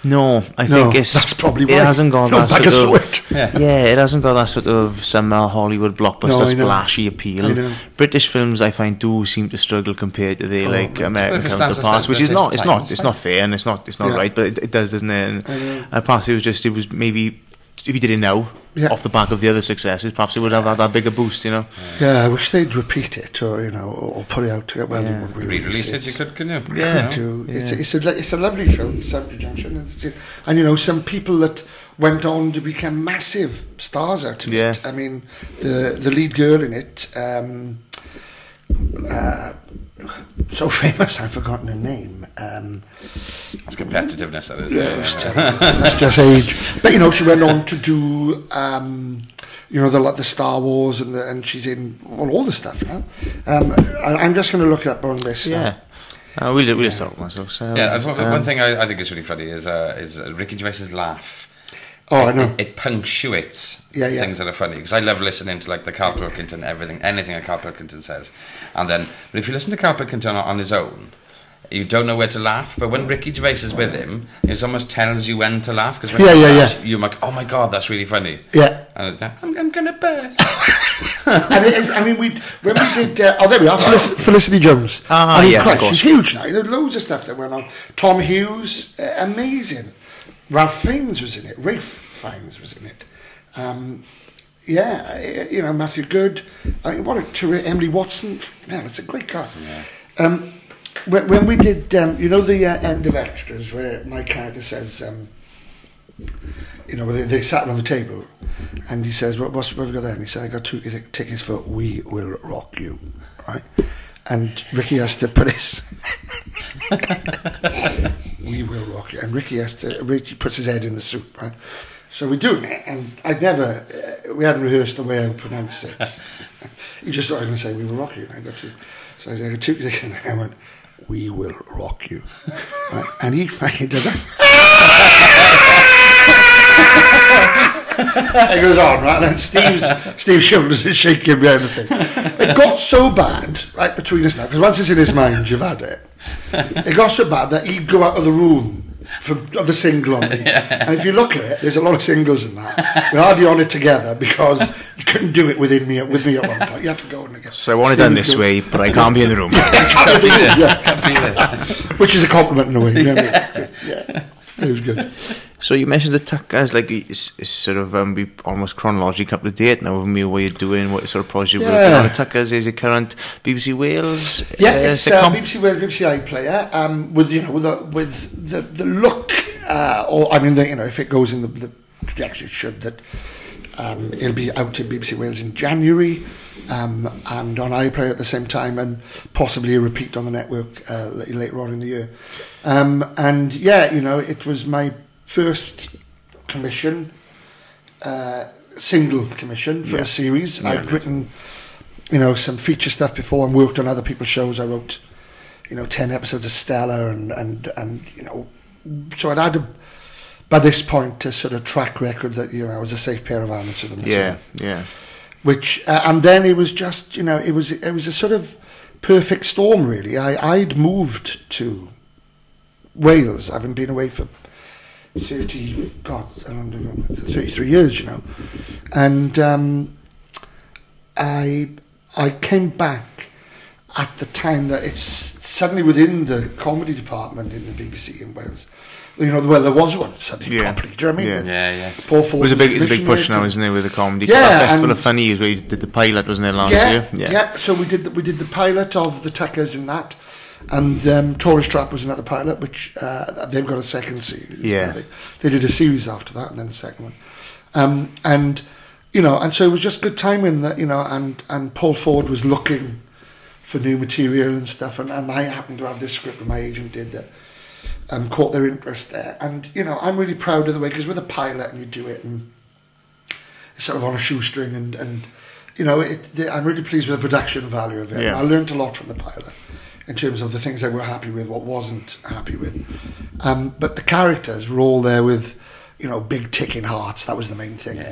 No, I No, think it's that's probably it hasn't got No, that back sort a of sweat. Yeah. yeah, it hasn't got that sort of summer Hollywood blockbuster No, splashy appeal. British films I find do seem to struggle compared to their Oh, like American if it stands counterparts, which is British not it's not it's not fair and it's not it's not Yeah. right, but it, it does, doesn't it? And, I and perhaps it was just it was maybe if you did it now Yeah. off the back of the other successes, perhaps it would have had that bigger boost, you know. yeah, I wish they'd repeat it, or you know, or, or put it out. To, well, they Yeah. would Re-release it, you could, couldn't you? Yeah. You know? to. It's, Yeah. it's, a, it's a lovely film, Cemetery Junction. It's, it, and, you know, some people that went on to become massive stars out of Yeah. it. I mean, the, the lead girl in it, um, uh, so famous, I've forgotten her name. Um, It's competitiveness, that is. yeah, it's. That's just age. But, you know, she went on to do... Um, you know the like the Star Wars and the, and she's in well, all the stuff now. Um, I, I'm just going to look it up on this. Yeah. Uh, we'll, we'll just talk myself. So, Yeah, that's one, one um, thing I, I think is really funny is uh, is uh, Ricky Gervais's laugh. Oh, it, I know. It, it punctuates Yeah, yeah. things that are funny because I love listening to like the Carl Pilkington, everything, anything that Carl Pilkington says, and then but if you listen to Carl Pilkington on, on his own. You don't know where to laugh, but when Ricky Gervais is with him, it almost tells you when to laugh. Because when Yeah, yeah, laughs, yeah. you're like, "Oh my god, that's really funny." Yeah. And uh, I'm, I'm gonna burst. and it is, I mean, we when we did. Uh, oh, there we are. Felicity, Felicity Jones. Ah, I mean, yes, of course. she's huge now. There's loads of stuff that went on. Tom Hughes, uh, amazing. Ralph Fiennes was in it. Rafe Fiennes was in it. Um, yeah, you know Matthew Goode. I mean, what a terrific Emily Watson. Man, it's a great cast. Um, when, when we did, um, you know, the uh, end of extras where my character says. Um, you know, they, they sat on the table, and he says, "What, what's, what have we got there?" And he said, "I got two tickets for We Will Rock You," right? And Ricky has to put his "We Will Rock You," and Ricky has to. Ricky puts his head in the soup, right? So we're doing it, and I'd never, uh, we hadn't rehearsed the way I would pronounce it. he just thought I was going to say, "We will rock you," and I got to. So I said, "I got two tickets," and I went, "We will rock you," right? And he fucking does that. it goes on, right? And then Steve's Steve's shoulders is shaking and everything. It got so bad, right, between us now, because once it's in his mind, you've had it. It got so bad that he'd go out of the room from of the single on me. And if you look at it, there's a lot of singles in that. We're hardly on it together because you couldn't do it within me with me at one point. You had to go in again. So I want it done this way, but I can't be in the room. yeah. Can feel it. Which is a compliment in a way. Yeah. Yeah. It was good. So you mentioned the Tuckers, like it's, it's sort of um, be almost chronologically up to date now with me what you're doing, what sort of project you're working Yeah. on. The Tuckers is a current BBC Wales. Yeah, uh, it's uh. BBC Wales, BBC iPlayer, um, with you know with the, with the the look, uh, or I mean, the, you know, if it goes in the, the it should, that um, it'll be out in BBC Wales in January, um, and on iPlayer at the same time, and possibly a repeat on the network uh, later on in the year. Um, and yeah, you know, it was my first commission, uh, single commission for Yeah. a series. Yeah. I'd written you know, some feature stuff before and worked on other people's shows. I wrote, you know, 10 episodes of Stella and, and, and you know, so I'd had, a, by this point, a sort of track record that, you know, was a safe pair of hands for them. Yeah, yeah. Which, uh, and then it was just, you know, it was, it was a sort of perfect storm, really. I, I'd moved to Wales, I haven't been away for 30, God, know, 33 years, you know. And um, I, I came back at the time that it's suddenly within the comedy department in the BBC in Wales. You know, well, there was one suddenly Yeah. properly. Do you know what I mean? Yeah. Yeah, yeah. Paul Ford It was a big, it's a big push now, and- isn't it, with the comedy? Yeah, that Festival and- of Funnies where you did the pilot, wasn't it, last yeah, year? Yeah. Yeah. So we did the, we did the pilot of the Tuckers in that, and um, Tourist Trap was another pilot, which uh, they've got a second series. Yeah. they, they did a series after that, and then a second one, um, and you know, and so it was just good timing that you know, and and Paul Ford was looking for new material and stuff, and, and I happened to have this script, and my agent did that. Um, caught their interest there, and you know I'm really proud of the way because with a pilot and you do it and it's sort of on a shoestring and and you know it, the, I'm really pleased with the production value of it. Yeah. I learned a lot from the pilot in terms of the things I were happy with, what wasn't happy with. Um, but the characters were all there with you know big ticking hearts. That was the main thing.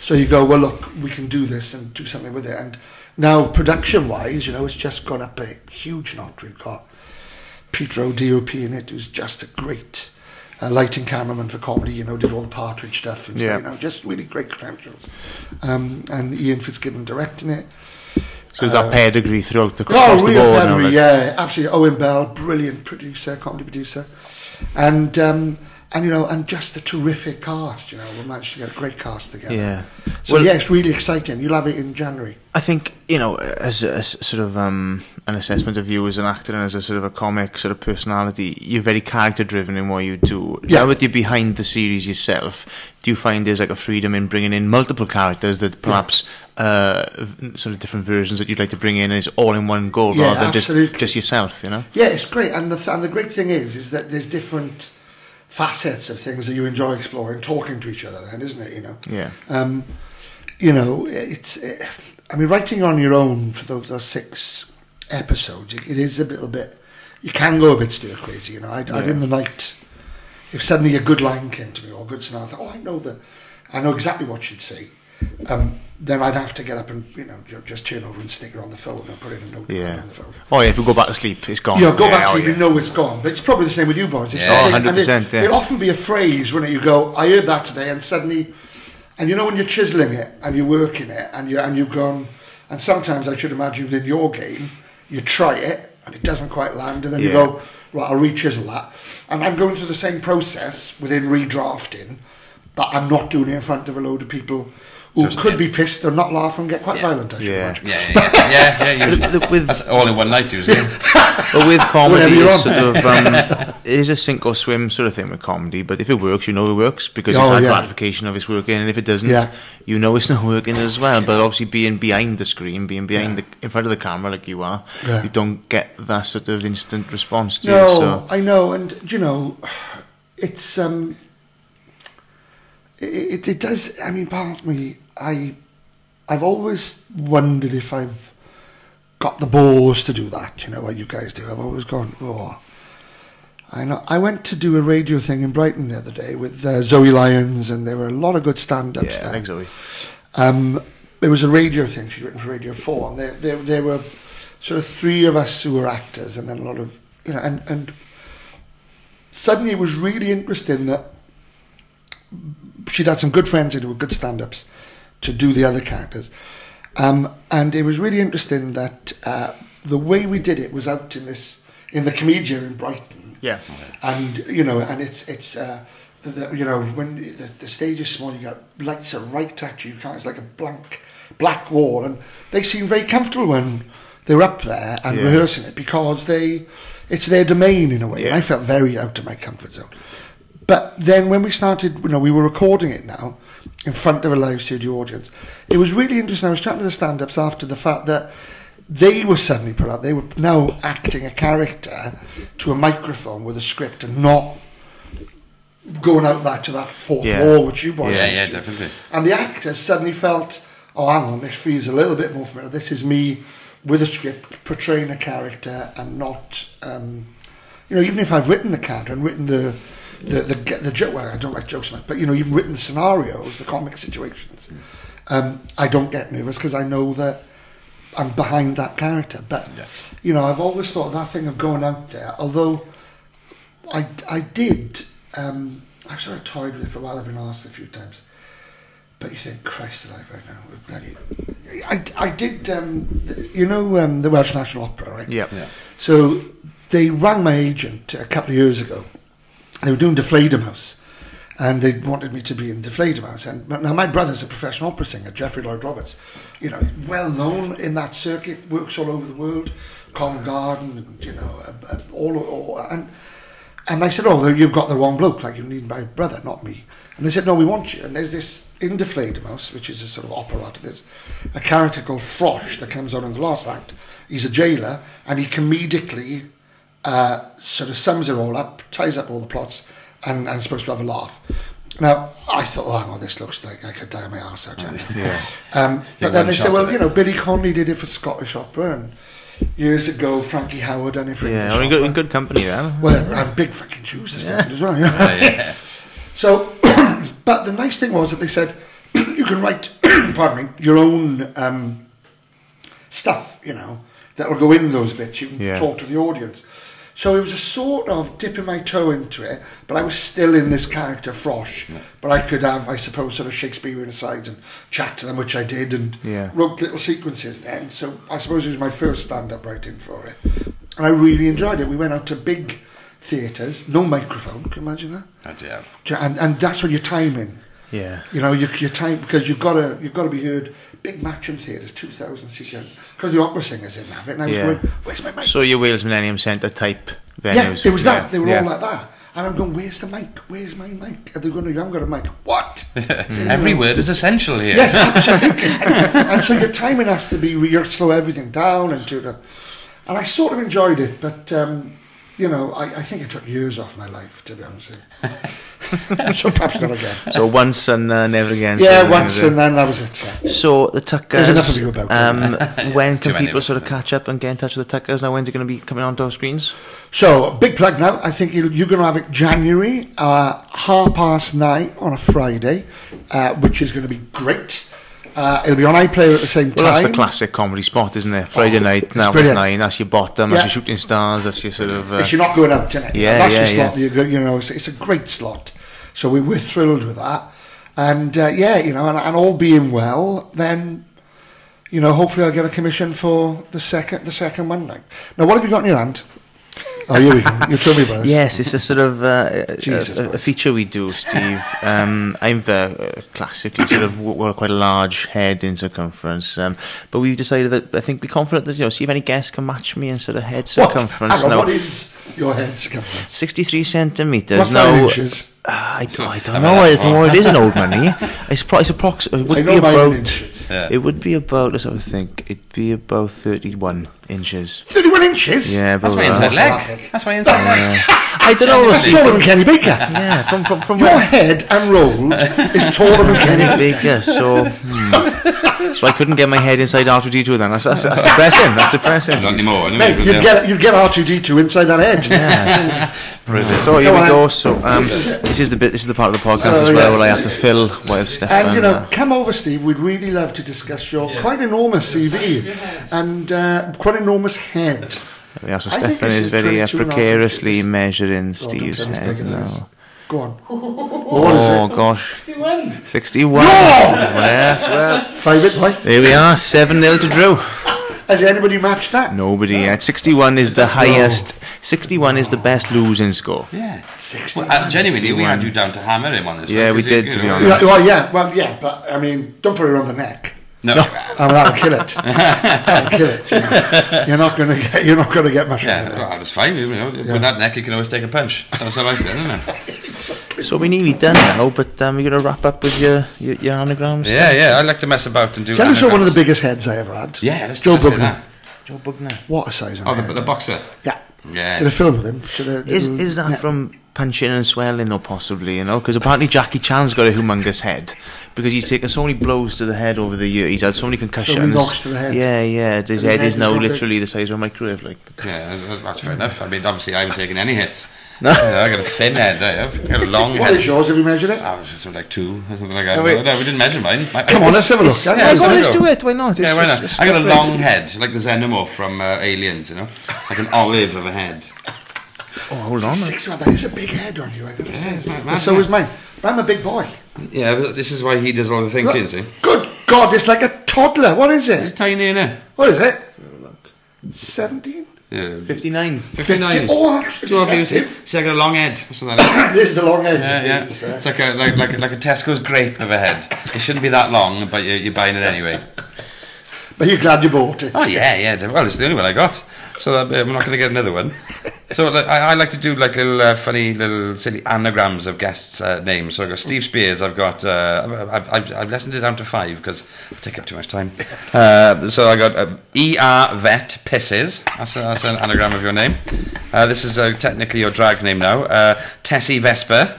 So you go well, look, we can do this and do something with it. And now production wise, you know, it's just gone up a huge knot. We've got Petro DOP in it, who's just a great uh, lighting cameraman for comedy. You know, did all the Partridge stuff and Yeah. stuff. You know, just really great credentials. Um, and Ian Fitzgibbon directing it. So is that pedigree throughout the Oh, across the real board now, pedigree, like- yeah, absolutely. Owen Bell, brilliant producer, comedy producer, and um, and you know, and just a terrific cast. You know, we managed to get a great cast together. Yeah. So Well- yeah, it's really exciting. You'll have it in January. I think you know, as a, as sort of um, an assessment of you as an actor and as a sort of a comic sort of personality, you're very character driven in what you do. Yeah. Now that you're behind the series yourself, do you find there's like a freedom in bringing in multiple characters that perhaps uh, sort of different versions that you'd like to bring in is all in one go Yeah, rather than just just yourself? You know. Yeah, it's great, and the th- and the great thing is, is that there's different facets of things that you enjoy exploring, talking to each other, then, isn't it? You know. Yeah. Um, you know, it's. eh, I mean, writing on your own for those, those six episodes, it, it is a little bit. You can go a bit stir crazy. You know, I'd, I'd in the night. If suddenly a good line came to me or a good scenario, I thought, oh, I know that, I know exactly what she'd say. Um, then I'd have to get up and you know just turn over and stick it on the phone and put it in a note Yeah. on the phone. Oh yeah. If we go back to sleep, it's gone. Yeah, go back oh, to you, yeah. you know it's gone. But it's probably the same with you boys. If Yeah. something- Oh, it- 100%, yeah. It'll often be a phrase when you go, I heard that today, and suddenly, and you know when you're chiseling it and you're working it and you and you've gone, and sometimes I should imagine within your game, you try it and it doesn't quite land, and then you go, right, I'll re-chisel that, and I'm going through the same process within redrafting that I'm not doing it in front of a load of people. Who So- could be pissed or not laugh and get quite Yeah. violent, I Yeah. imagine. Yeah, yeah, yeah. yeah, yeah you- With- with- with- that's all in one night, usually. But with comedy, it's sort of um, it is a sink or swim sort of thing with comedy. But if it works, you know it works because it's Oh, that yeah. gratification of it's working. And if it doesn't, Yeah. you know it's not working as well. But obviously, being behind the screen, being behind Yeah. the in front of the camera like you are, Yeah. you don't get that sort of instant response to No, you. So I know, and you know, it's um, it, it does. I mean, part of me, I, I've always wondered if I've got the balls to do that. You know what you guys do. I've always gone, oh. I know. I went to do a radio thing in Brighton the other day with uh, Zoe Lyons, and there were a lot of good stand-ups yeah, there. thanks, Zoe. Um, it was a radio thing she'd written for Radio 4, and there, there, there were sort of three of us who were actors, and then a lot of, you know, and, and suddenly it was really interesting that she'd had some good friends who were good stand-ups to do the other characters. Um, and it was really interesting that uh, the way we did it was out in this in the Komedia in Brighton. Yeah. And you know, and it's it's uh, the, you know when the, the stage is small, you got lights are right at you. You can't. It's like a blank black wall, and they seem very comfortable when they're up there and Yeah. rehearsing it because they it's their domain in a way. And I felt very out of my comfort zone. But then when we started, you know, we were recording it now in front of a live studio audience. It was really interesting. I was chatting to the stand-ups after the fact that they were suddenly put out. They were now acting a character to a microphone with a script and not going out that to that fourth Yeah. wall which you boys Yeah, yeah, to. definitely. And the actors suddenly felt, oh, hang on, this feels a little bit more familiar. This is me with a script portraying a character and not, um, you know, even if I've written the character and written the the the, the joke. Well, I don't write jokes much, but you know, you've written the scenarios, the comic situations. Um, I don't get nervous because I know that I'm behind that character. But Yeah. you know, I've always thought that thing of going out there, although I, I did. Um, I've sort of toyed with it for a while. I've been asked a few times, but you think, Christ alive, right now, we're bloody. I, I did. Um, you know, um, the Welsh National Opera, right? Yeah. Yeah. So they rang my agent a couple of years ago. They were doing Die Fledermaus, and they wanted me to be in Die Fledermaus. And now my brother's a professional opera singer, Jeffrey Lloyd Roberts. You know, well known in that circuit, works all over the world, Covent Garden, you know, uh, uh, all, all and. And I said, "Oh, you've got the wrong bloke. Like you need my brother, not me." And they said, "No, we want you." And there's this in Die Fledermaus, which is a sort of opera. There's a character called Frosch that comes on in the last act. He's a jailer, and he comedically uh, sort of sums it all up, ties up all the plots, and, and is supposed to have a laugh. Now, I thought, oh, hang on, this looks like I could die my arse out. Yeah. Um, but then they said, well, you know, Billy Connolly did it for Scottish opera, and years ago, Frankie Howerd done it for Yeah. English Well, in good, in good company then. Well, and big fucking Jews this yeah. as well. you know. Yeah, yeah. So, but the nice thing was that they said you can write, pardon me, your own um, stuff, you know, that will go in those bits. You can Yeah. talk to the audience. So it was a sort of dipping my toe into it, but I was still in this character Frosch. But I could have, I suppose, sort of Shakespearean sides and chat to them, which I did, and Yeah. wrote little sequences then. So I suppose it was my first stand-up writing for it, and I really enjoyed it. We went out to big theatres, no microphone. Can you imagine that? Oh, dear. and and that's when you're timing. Yeah. You know, you, your time because you've got to you've got to be heard. Big Matcham theatres, two thousand seats, because the opera singers didn't have it. And I was Yeah. going, "Where's my mic?" So your Wales Millennium Centre type venues. yeah, it was that. They were yeah. all like that. And I'm going, "Where's the mic? Where's my mic?" And they're going, "You haven't got a mic." What? Every word is essential here. Yes, absolutely. and, and so your timing has to be you slow everything down and do the. And I sort of enjoyed it, but um, you know, I, I think it took years off my life to be honest. with you. so perhaps not again. So once and uh, never again. Yeah, sort of once and then that was it. Yeah. So the Tuckers. There's enough of you about Um, when can many people sort of I think. catch up and get in touch with the Tuckers? Now, when's it going to be coming onto our screens? So, big plug now. I think you'll, you're going to have it January, uh, half past nine on a Friday, uh, which is going to be great. Uh, it'll be on iPlayer at the same Well, time. that's the classic comedy spot, isn't it? Friday Oh, night, now it's nine. That's your bottom. Yeah. That's your shooting stars. That's your sort of. Uh, you're not going out tonight, Yeah, that's yeah, your slot. yeah. You, you know, it's, it's a great slot. So we, we're thrilled with that. And uh, yeah, you know, and, and all being well, then you know, hopefully I'll get a commission for the second the second one. Now, what have you got in your hand? Oh, here we go. You told me about this. Yes, it's a sort of uh, a, Jesus, a, feature we do, Steve. Um, I'm uh, classically sort of quite a large head in circumference, um, but we've decided that I think we're confident that you know, see if any guest can match me in sort of head What? circumference. Hang on, now, what is your head circumference? 63 centimeters. What's now, that inches? Uh, I, don't, I don't I mean, know. It's, wrong. more, it is an old money. It's, pro- it's approximately. It would I be know mine in about. Yeah. It would be about. Let's have a think. It'd be about 31 inches. 31 inches? Yeah, That's about my that. inside leg. That's That's my inside leg. I don't know. That's Steve, taller than Kenny Baker. Yeah, from from from Your where head unrolled is taller than Kenny Baker. bigger. So, hmm. So I couldn't get my head inside R two D two. Then that's, that's, that's depressing. That's depressing. Not anymore. anyway, Mate, you'd yeah. get, you'd get R2D2 inside that head. Brilliant. So here Go we on. go. So um, This is this is the bit. This is the part of the podcast Oh, as well yeah. where I have to fill while Stefan. And, you know, uh, come over, Steve. We'd really love to discuss your quite enormous CV and uh, quite enormous head. Yeah, so I Stefan is is very uh, 22 and a half precariously inches. measuring Steve's don't tell me it's head bigger than now. Go on. What is Oh it? gosh, 61. 61. Yes, well, Five it, right? there we are, 7 0 to Drew. Has anybody matched that? Nobody yet. 61 is the highest, 61 is the best losing score. Yeah. 61. Well, uh, genuinely, we had you down to hammer him on this. Yeah, one, we 'cause you- did, you to be honest. Yeah, well, yeah, well, yeah, but I mean, don't put it on the neck. No. I mean, that'll kill it. that'll kill it. You know. You're not going to get. You're not going to get much Yeah, out well, it. that was fine. You know, with that neck, you can always take a punch. That's all right, then, isn't it? So we're nearly done now, but um, we're going to wrap up with your, your, your anagrams. Yeah, yeah. I like to mess about and do. Tell us one of the biggest heads I ever had. Yeah, let's Joe let's Bugner. Joe Bugner. What a size of Oh, head. the, the boxer. yeah. Yeah. Did a film with him. Did a Is, is that yeah. from punching and swelling, or possibly, you know? Because apparently Jackie Chan's got a humongous head. Because he's taken so many blows to the head over the year. He's had so many concussions. knocks to the head. Yeah, yeah. His his head head is is now not big. literally the size of a microwave. Like, Yeah, that's, that's fair enough. I mean, obviously, I haven't taken any hits. No. Yeah, I got a thin head. I have. Got a long What head. is yours? Have you measured it? I was just like two or something like that. Oh, wait. no, we didn't measure mine. My- Come on, let's have a look. It's- Yeah, yeah, yeah, go on, let's do it. Why not? Yeah, why not? it's I got a long head, like the xenomorph from uh, Aliens, you know, like an olive of a head. Oh, hold on. Six one. That is a big head on you. I got to say. mad, But so yeah. is mine. But I'm a big boy. Yeah, th- this is why he does all the thinking. See, Good God, it's like a toddler. What is it? it's it? tiny, innit? What is it? Seventeen. Yeah, 59. fifty-nine. Oh, that's Two of you. See, deceptive. see, I got a long head. That's what that is. This is the long head. Yeah, yeah. Jesus, It's like a like like like a Tesco's grape of a head. It shouldn't be that long, but you're, you're buying it anyway. But you're glad you bought it. Oh yeah, yeah. Well, it's the only one I got, so that, uh, I'm not going to get another one. So like, I, I like to do like little uh, funny little silly anagrams of guests' uh, names. So I've got Steve Speirs. I've got uh, I've, I've, I've lessened it down to five because it take up too much time. Uh, so I got uh, E R Vet Pisses. That's, a, that's an anagram of your name. Uh, this is uh, technically your drag name now. Uh, Tessie Vesper.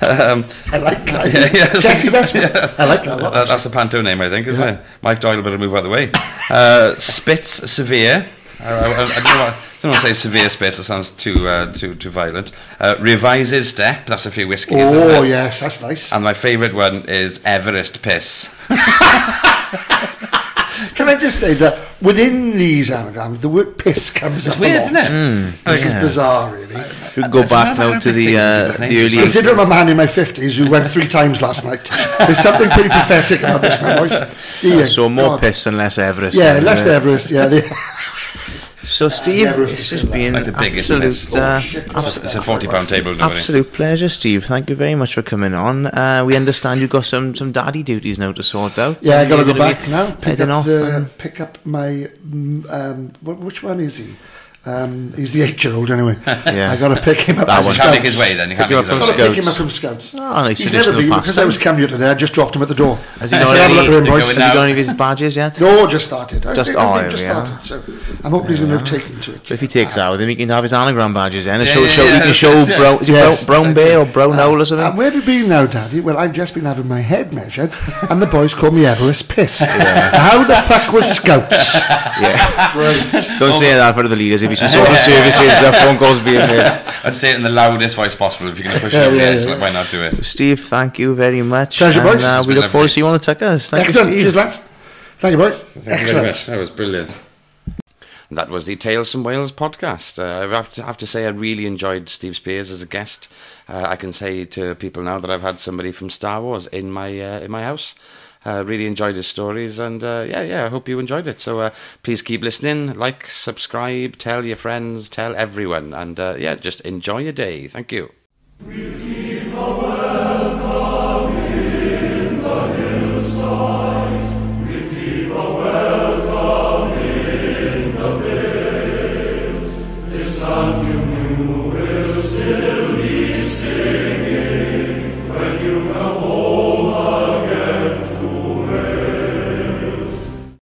um, I like that. yeah, yeah. Tessie Vesper. Yes. I like that. a lot. That- that's a panto name, I think, isn't Yeah. it? Mike Doyle better move out of the way. Uh, Spitz Severe. Uh, I, I, I don't. I don't want to say severe spits. That sounds too uh, too too violent. Uh, revises step. That's a few whiskies. isn't Oh it? yes, that's nice. And my favourite one is Everest piss. Can I just say that within these anagrams, the word piss comes It's up weird, a lot. isn't it? Mm. This Yeah. is bizarre, really. If we go It's back now to the, things uh, with the early. Consider I'm a man in my 50s who went three times last night. There's something pretty pathetic about this now, boys. Yeah, So more God. piss and less Everest. Yeah, less Everest. Yeah, they, So Steve, this is has been Like the biggest absolute, uh, shit. It's a, forty pound table. Don't absolute pleasure, Steve. Thank you very much for coming on. Uh, we understand you've got some, some daddy duties now to sort out. yeah, I Uh, got to go back now. Pick up, off. the, and- pick up my. mm, Um, which one is he? Um, he's the eight-year-old anyway. Yeah. I got to pick him up. That from one. You can't make his way then. You can't Pick him make his Got way. to pick him up from Scouts. Oh, nice He's never been because I pastime. was commuter there. I just dropped him at the door. Has he I got said, any- him, You're boys." going Has he got any of his badges yet? No, just started. Just- think oh, I've just there we are. started. So I'm hoping he's going to have taken to it. So if he takes ah. that with him, he can have his anagram badges then. And Yeah, show, yeah, show, yeah, he can that's show it. brown, is Yes. brown, brown bear or brown um, owl or And something. Um, where have you been now, Daddy? Well, I've just been having my head measured, and the boys call me Everest pissed. How the fuck was Scouts? Yeah. Don't say that for the leaders. If he's some social services, uh, phone calls being made. I'd say it in the loudest voice possible. If you're going to push Yeah, it over the yeah, edge, yeah. like, why not do it? Steve, thank you very much. Pleasure, and, boys. Uh, we look forward to seeing you on the Tuckers. Thank Excellent. you, Cheers, lads. Thank you, boys. Thank you very Excellent. much. That was brilliant. That was the Tales from Wales podcast. Uh, I have to, have to say, I really enjoyed Steve Speirs as a guest. Uh, I can say to people now that I've had somebody from Star Wars in my uh, in my house. Uh, really enjoyed his stories, and uh, yeah, yeah, I hope you enjoyed it. So uh, please keep listening, like, subscribe, tell your friends, tell everyone, and uh, yeah, just enjoy your day. Thank you.